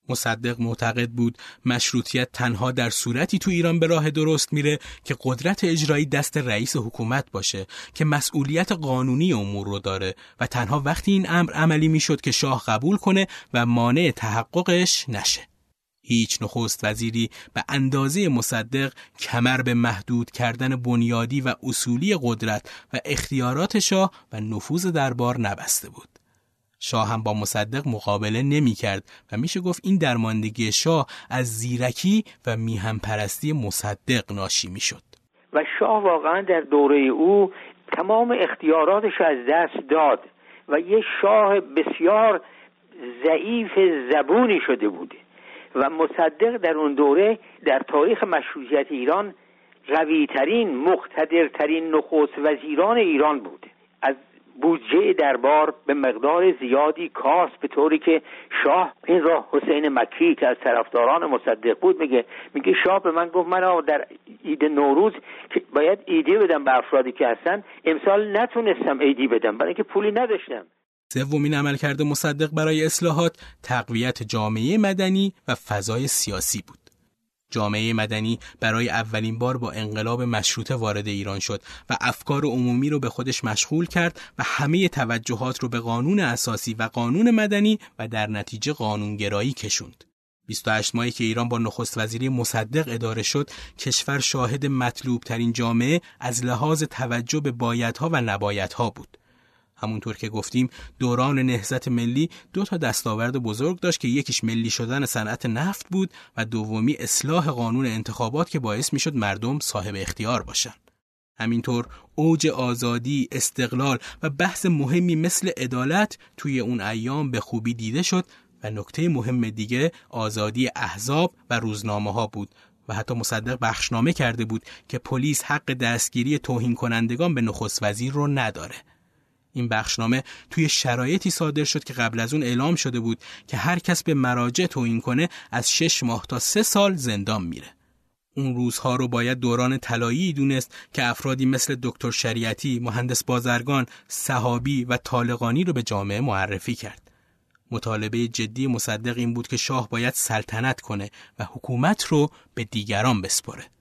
مصدق معتقد بود مشروطیت تنها در صورتی تو ایران به راه درست میره که قدرت اجرایی دست رئیس حکومت باشه که مسئولیت قانونی امور رو داره و تنها وقتی این امر عملی می‌شد که شاه قبول کنه و مانع تحققش نشه. هیچ نخست وزیری به اندازه مصدق کمر به محدود کردن بنیادی و اصولی قدرت و اختیارات شاه و نفوذ دربار نبسته بود. شاه هم با مصدق مقابله نمی کرد و میشه گفت این درماندگی شاه از زیرکی و میهم پرستی مصدق ناشی می شد و شاه واقعا در دوره او تمام اختیاراتش از دست داد و یه شاه بسیار ضعیف زبونی شده بوده و مصدق در اون دوره در تاریخ مشروعیت ایران قویترین مقتدرترین نخست وزیران ایران بوده بودجه دربار به مقدار زیادی کاست به طوری که شاه این را حسین مکی که از طرفداران مصدق بود میگه میگه شاه به من گفت من در عید نوروز که باید ایدی بدم به افرادی که هستن امسال نتونستم ایدی بدم برای اینکه پولی نداشتم. سومین عملکرد مصدق برای اصلاحات تقویت جامعه مدنی و فضای سیاسی بود. جامعه مدنی برای اولین بار با انقلاب مشروطه وارد ایران شد و افکار عمومی رو به خودش مشغول کرد و همه توجهات رو به قانون اساسی و قانون مدنی و در نتیجه قانونگرایی کشوند. 28 ماهی که ایران با نخست وزیری مصدق اداره شد کشور شاهد مطلوب ترین جامعه از لحاظ توجه به بایدها و نبایدها بود همونطور که گفتیم دوران نهزت ملی دو تا دستاورد بزرگ داشت که یکیش ملی شدن صنعت نفت بود و دومی اصلاح قانون انتخابات که باعث می‌شد مردم صاحب اختیار باشند. همینطور اوج آزادی، استقلال و بحث مهمی مثل عدالت توی اون ایام به خوبی دیده شد و نکته مهم دیگه آزادی احزاب و روزنامه ها بود و حتی مصدق بخشنامه کرده بود که پلیس حق دستگیری توهین کنندگان به نخست وزیر رو نداره. این بخشنامه توی شرایطی صادر شد که قبل از اون اعلام شده بود که هر کس به مراجع توهین کنه از شش ماه تا سه سال زندان میره. اون روزها رو باید دوران طلایی دونست که افرادی مثل دکتر شریعتی، مهندس بازرگان، صحابی و طالقانی رو به جامعه معرفی کرد. مطالبه جدی مصدق این بود که شاه باید سلطنت کنه و حکومت رو به دیگران بسپره.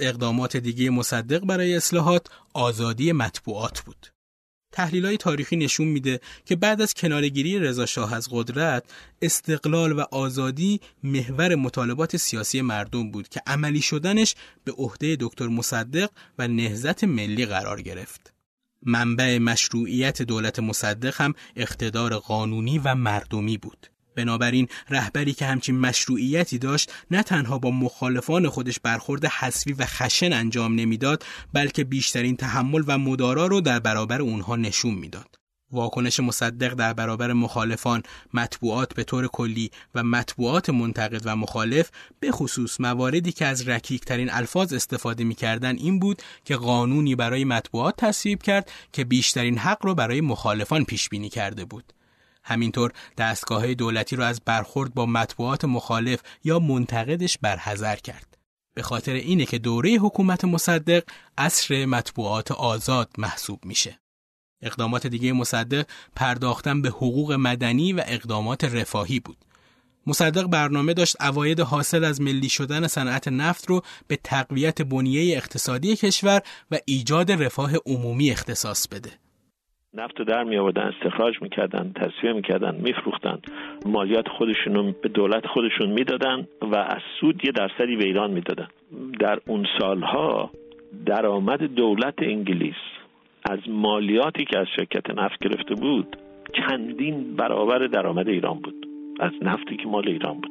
اقدامات دیگه مصدق برای اصلاحات آزادی مطبوعات بود. تحلیل های تاریخی نشون میده که بعد از کنارگیری رضا شاه از قدرت استقلال و آزادی محور مطالبات سیاسی مردم بود که عملی شدنش به عهده دکتر مصدق و نهزت ملی قرار گرفت. منبع مشروعیت دولت مصدق هم اقتدار قانونی و مردمی بود. بنابراین رهبری که همچین مشروعیتی داشت نه تنها با مخالفان خودش برخورد حسوی و خشن انجام نمی‌داد بلکه بیشترین تحمل و مدارا رو در برابر اونها نشون می‌داد. واکنش مصدق در برابر مخالفان مطبوعات به طور کلی و مطبوعات منتقد و مخالف به خصوص مواردی که از رکیک ترین الفاظ استفاده می‌کردن این بود که قانونی برای مطبوعات تصویب کرد که بیشترین حق رو برای مخالفان پیش بینی کرده بود. همینطور دستگاه دولتی را از برخورد با مطبوعات مخالف یا منتقدش برحذر کرد. به خاطر اینه که دوره حکومت مصدق اصر مطبوعات آزاد محسوب میشه. اقدامات دیگه مصدق پرداختن به حقوق مدنی و اقدامات رفاهی بود. مصدق برنامه داشت اواید حاصل از ملی شدن صنعت نفت رو به تقویت بنیه اقتصادی کشور و ایجاد رفاه عمومی اختصاص بده. نفت رو در می آوردن استخراج می‌کردن تصفیه می‌کردن میفروختن. مالیات خودشون رو به دولت خودشون می‌دادن و از سود یه درصدی به ایران می‌دادن. در اون سالها درآمد دولت انگلیس از مالیاتی که از شرکت نفت گرفته بود چندین برابر درآمد ایران بود. از نفتی که مال ایران بود.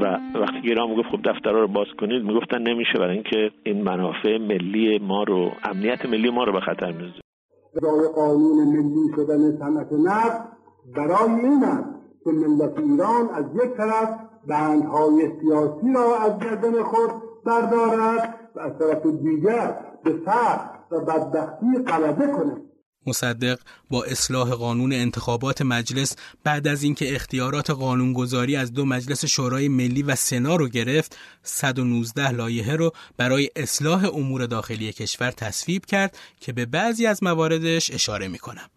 و وقتی که ایران می‌گفت خب دفترها رو باز کنید می‌گفتن نمیشه برای اینکه این منافع ملی ما رو امنیت ملی ما رو به خطر میزه برای قانون ملی شدن صنعت نفت برای این است که ملت ایران از یک طرف بندهای سیاسی را از گردن خود بردارد و از طرف دیگر به فقر و بدبختی غلبه کند. مصدق با اصلاح قانون انتخابات مجلس بعد از اینکه اختیارات قانونگذاری از دو مجلس شورای ملی و سنا رو گرفت 119 لایحه رو برای اصلاح امور داخلی کشور تصویب کرد که به بعضی از مواردش اشاره می کنم.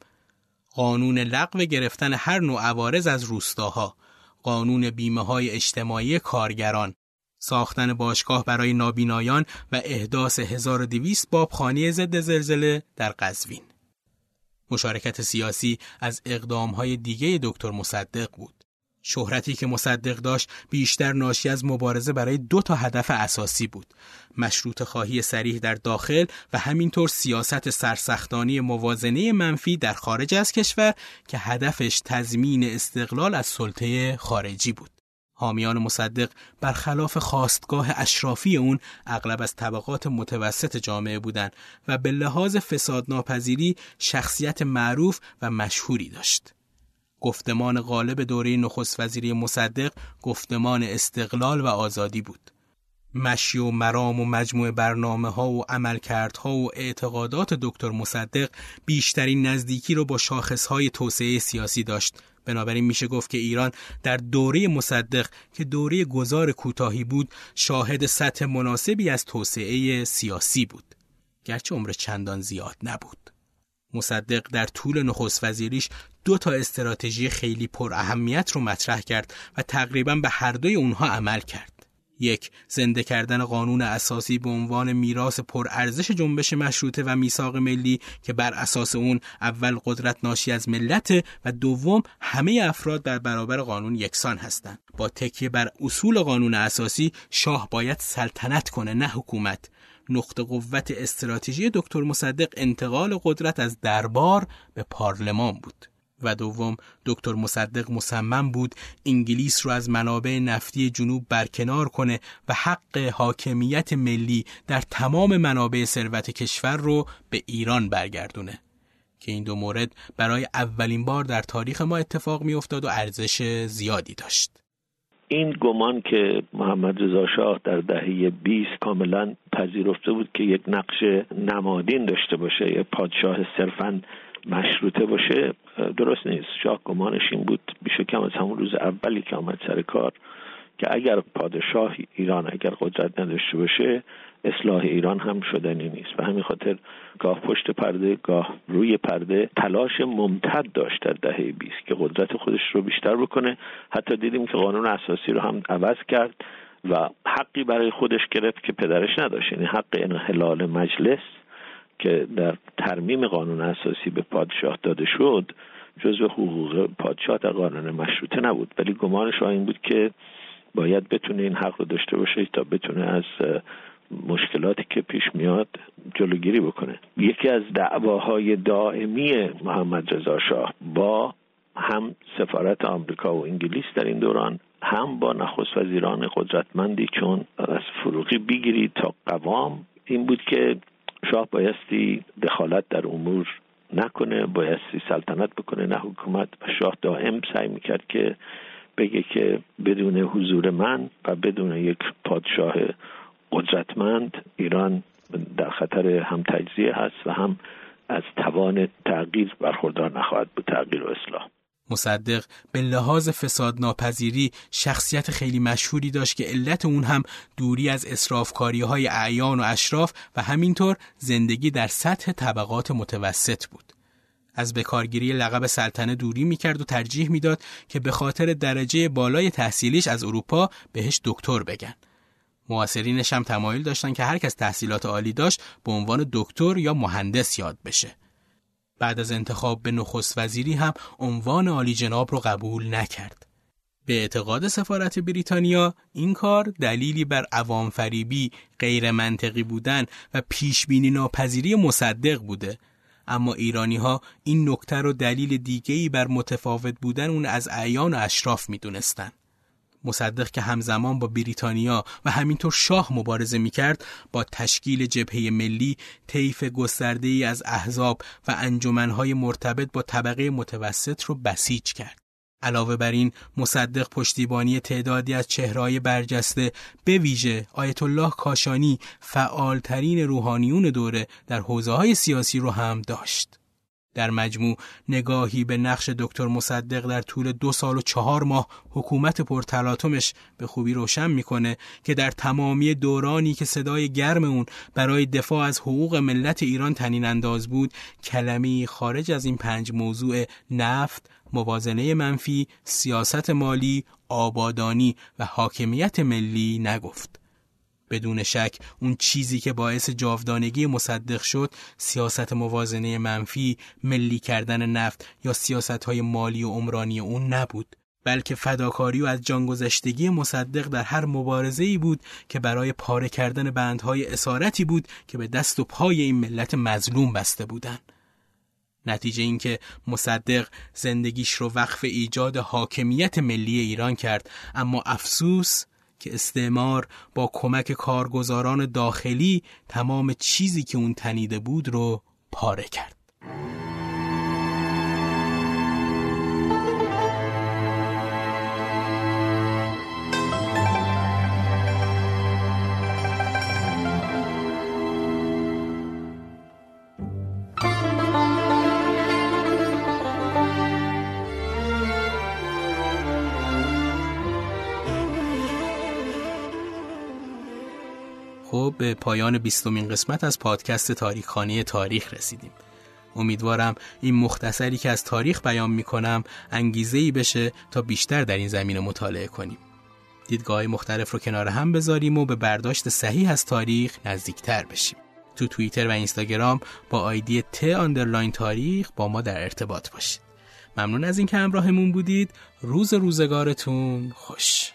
قانون لغو گرفتن هر نوع عوارض از روستاها قانون بیمه های اجتماعی کارگران ساختن باشگاه برای نابینایان و احداث 1200 بابخانه ضد زلزله در قزوین مشارکت سیاسی از اقدامهای دیگه دکتر مصدق بود. شهرتی که مصدق داشت بیشتر ناشی از مبارزه برای دو تا هدف اساسی بود. مشروط خواهی سریح در داخل و همینطور سیاست سرسختانی موازنه منفی در خارج از کشور که هدفش تضمین استقلال از سلطه خارجی بود. حامیان مصدق برخلاف خواستگاه اشرافی اون اغلب از طبقات متوسط جامعه بودند و به لحاظ فساد ناپذیری شخصیت معروف و مشهوری داشت. گفتمان غالب دوره نخست وزیری مصدق گفتمان استقلال و آزادی بود. مشی و مرام و مجموع برنامه ها و عملکردها و اعتقادات دکتر مصدق بیشترین نزدیکی رو با شاخص های توسعه سیاسی داشت. بنابراین میشه گفت که ایران در دوره مصدق که دوره گذار کوتاهی بود شاهد سطح مناسبی از توسعه سیاسی بود. گرچه عمر چندان زیاد نبود. مصدق در طول نخست وزیریش دو تا استراتژی خیلی پر اهمیت رو مطرح کرد و تقریبا به هر دوی اونها عمل کرد. یک زنده کردن قانون اساسی به عنوان میراث پرارزش جنبش مشروطه و میثاق ملی که بر اساس اون اول قدرت ناشی از ملت و دوم همه افراد در برابر قانون یکسان هستند. با تکیه بر اصول قانون اساسی شاه باید سلطنت کنه نه حکومت. نقطه قوت استراتژی دکتر مصدق انتقال قدرت از دربار به پارلمان بود. و دوم دکتر مصدق مصمم بود انگلیس رو از منابع نفتی جنوب برکنار کنه و حق حاکمیت ملی در تمام منابع ثروت کشور رو به ایران برگردونه. که این دو مورد برای اولین بار در تاریخ ما اتفاق می افتاد و ارزش زیادی داشت. این گمان که محمد رضا شاه در دهه 20 کاملا پذیرفته بود که یک نقش نمادین داشته باشه پادشاه صرفا مشروطه باشه درست نیست. شاه گمانش این بود بیشه کم از همون روز اولی که آمد سر کار که اگر پادشاه ایران اگر قدرت نداشته باشه اصلاح ایران هم شدنی نیست. و همین خاطر گاه پشت پرده گاه روی پرده تلاش ممتد داشت در دهه 20 که قدرت خودش رو بیشتر بکنه. حتی دیدیم که قانون اساسی رو هم عوض کرد و حقی برای خودش گرفت که پدرش نداشت. یعنی حق انحلال مجلس که در ترمیم قانون اساسی به پادشاه داده شد جزو حقوق پادشاه در قانون مشروطه نبود. ولی گمانش این بود که باید بتونه این حق رو داشته باشه تا بتونه از مشکلاتی که پیش میاد جلوگیری بکنه. یکی از دعواهای دائمی محمد رضا شاه با هم سفارت آمریکا و انگلیس در این دوران هم با نخست وزیران قدرتمندی چون از فروغی بگیرید تا قوام این بود که شاه بایستی دخالت در امور نکنه بایستی سلطنت بکنه نه حکومت. و شاه دائم سعی می‌کرد که بگه که بدون حضور من و بدون یک پادشاه قدرتمند ایران در خطر هم تجزیه هست و هم از توان تغییر برخوردار نخواهد بود تغییر و اصلاح. مصدق به لحاظ فساد ناپذیری شخصیت خیلی مشهوری داشت که علت اون هم دوری از اصرافکاری های اعیان و اشراف و همینطور زندگی در سطح طبقات متوسط بود. از بکارگیری لقب سلطنه دوری می‌کرد و ترجیح می‌داد که به خاطر درجه بالای تحصیلیش از اروپا بهش دکتر بگن. معاصرینش هم تمایل داشتن که هر کس تحصیلات عالی داشت به عنوان دکتر یا مهندس یاد بشه. بعد از انتخاب به نخست وزیری هم عنوان عالی جناب رو قبول نکرد. به اعتقاد سفارت بریتانیا این کار دلیلی بر عوام فریبی، غیر منطقی بودن و پیشبینی ناپذیری مصدق بوده اما ایرانی ها این نکته رو دلیل دیگهی بر متفاوت بودن اون از اعیان و اشراف می‌دونستند. مصدق که همزمان با بریتانیا و همینطور شاه مبارزه می‌کرد با تشکیل جبهه ملی طیف گسترده ای از احزاب و انجمنهای مرتبط با طبقه متوسط رو بسیج کرد. علاوه بر این مصدق پشتیبانی تعدادی از چهرهای برجسته به ویژه آیت الله کاشانی فعالترین روحانیون دوره در حوزه های سیاسی رو هم داشت. در مجموع نگاهی به نقش دکتر مصدق در طول دو سال و چهار ماه حکومت پرتلاطمش به خوبی روشن می‌کنه که در تمامی دورانی که صدای گرم اون برای دفاع از حقوق ملت ایران تنین انداز بود کلمی خارج از این پنج موضوع نفت، موازنه منفی، سیاست مالی، آبادانی و حاکمیت ملی نگفت. بدون شک اون چیزی که باعث جاودانگی مصدق شد سیاست موازنه منفی ملی کردن نفت یا سیاست های مالی و عمرانی اون نبود. بلکه فداکاری و از جانگذشتگی مصدق در هر مبارزه ای بود که برای پاره کردن بندهای اسارتی بود که به دست و پای این ملت مظلوم بسته بودند. نتیجه اینکه مصدق زندگیش رو وقف ایجاد حاکمیت ملی ایران کرد اما افسوس که استعمار با کمک کارگزاران داخلی تمام چیزی که اون تنیده بود رو پاره کرد. خب به پایان بیستمین قسمت از پادکست تاریخانی تاریخ رسیدیم. امیدوارم این مختصری که از تاریخ بیان می کنم انگیزه ای بشه تا بیشتر در این زمینه مطالعه کنیم. دیدگاه مختلف رو کنار هم بذاریم و به برداشت صحیح از تاریخ نزدیکتر بشیم. تو توییتر و اینستاگرام با ID ت underline تاریخ با ما در ارتباط باشید. ممنون از اینکه همراهمون بودید. روز روزگارتون خوش.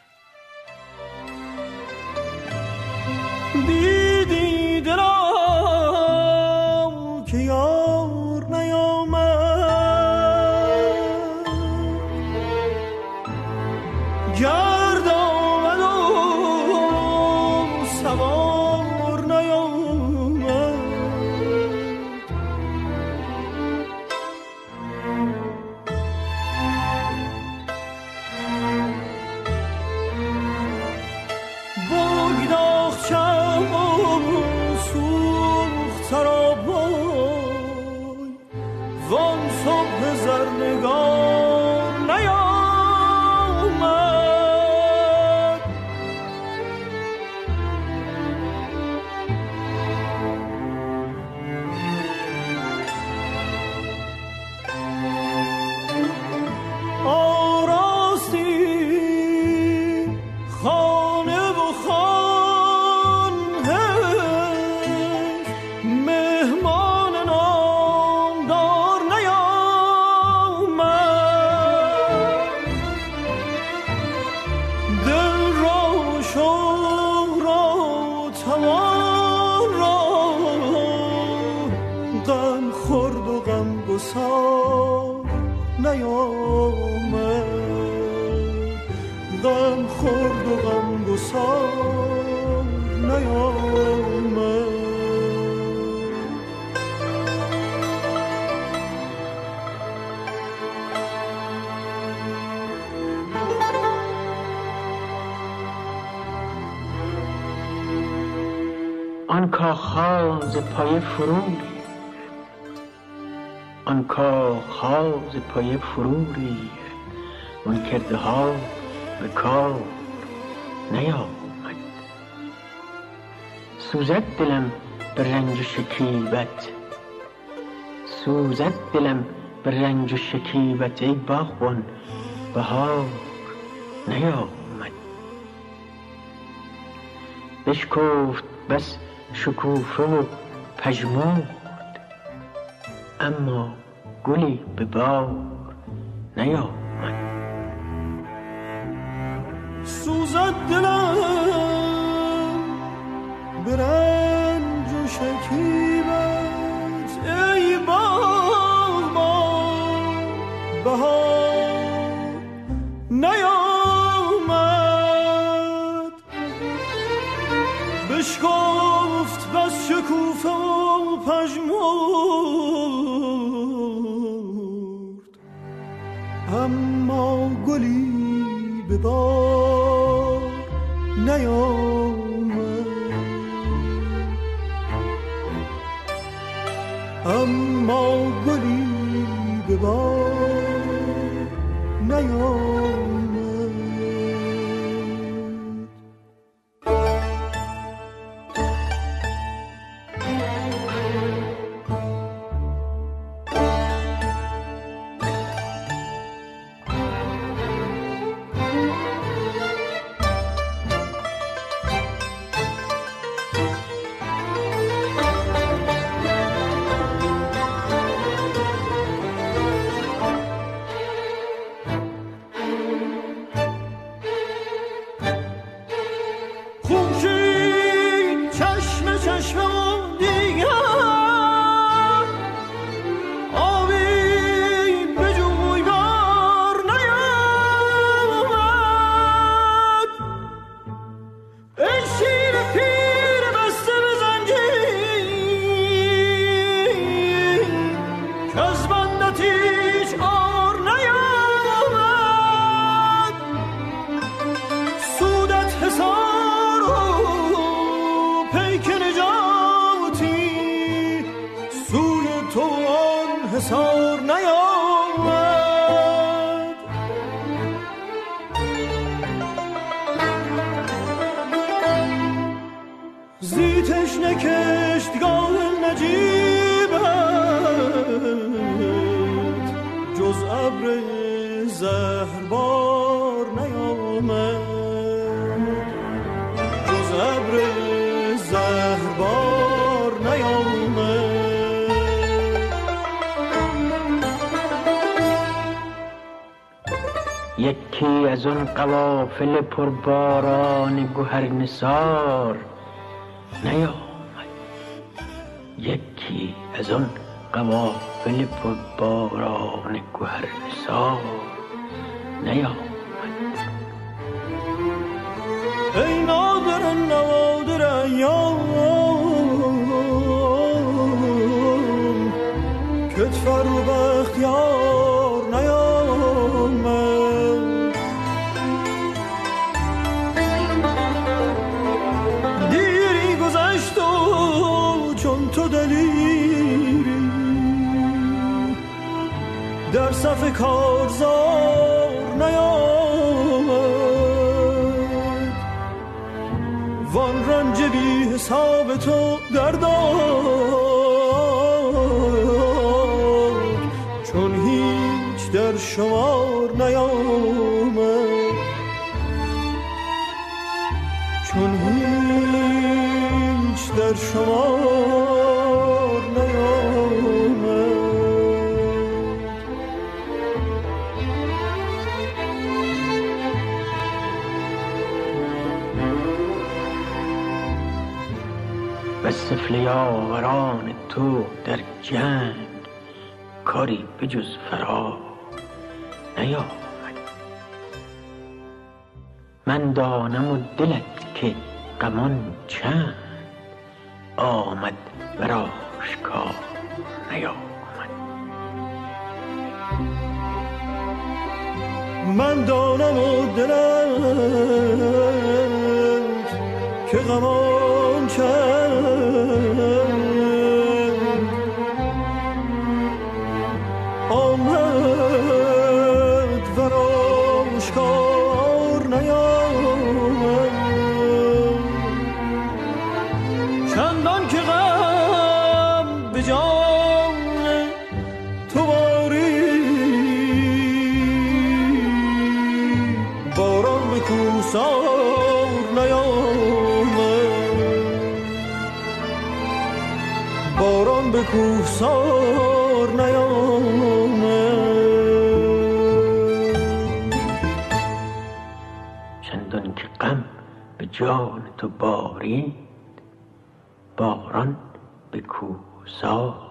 ز پایه فرو آن کاخها ز پایه فرو ریخت آن کرده ها به کار نیامد. سوزد دلم به رنج و شکیبت. سوزد دلم به رنج و شکیبت. ای باغبان بهار نیامد. بشکفت بس شکوفه و پژمرد. اما گلی به بار نیامد. سوزد دلم به رنج و شکیبت. ای باغبان بهار نیامد. بشکفت بس شکوفه و پژمرد. اما گلی به بار نیامد. اما گلی به بار نیامد. اون قوافل پرباران گوهر نسار نیامد یکی از اون قوافل پرباران گوهر نسار نیامد ای نادر نوادر ایام کت فرو بختیار. صف کارزار نیامد وان رنج بی حساب تو درداد چون هیچ در شمار نیامد. چون هیچ در شمار و سفله آوران تو در جنگ کاری بجز فرار نیامد من دانم و دلت که غمان چند آمد بر آشکار نیامد من دانم و دلت که غمان بارید باران به نیامد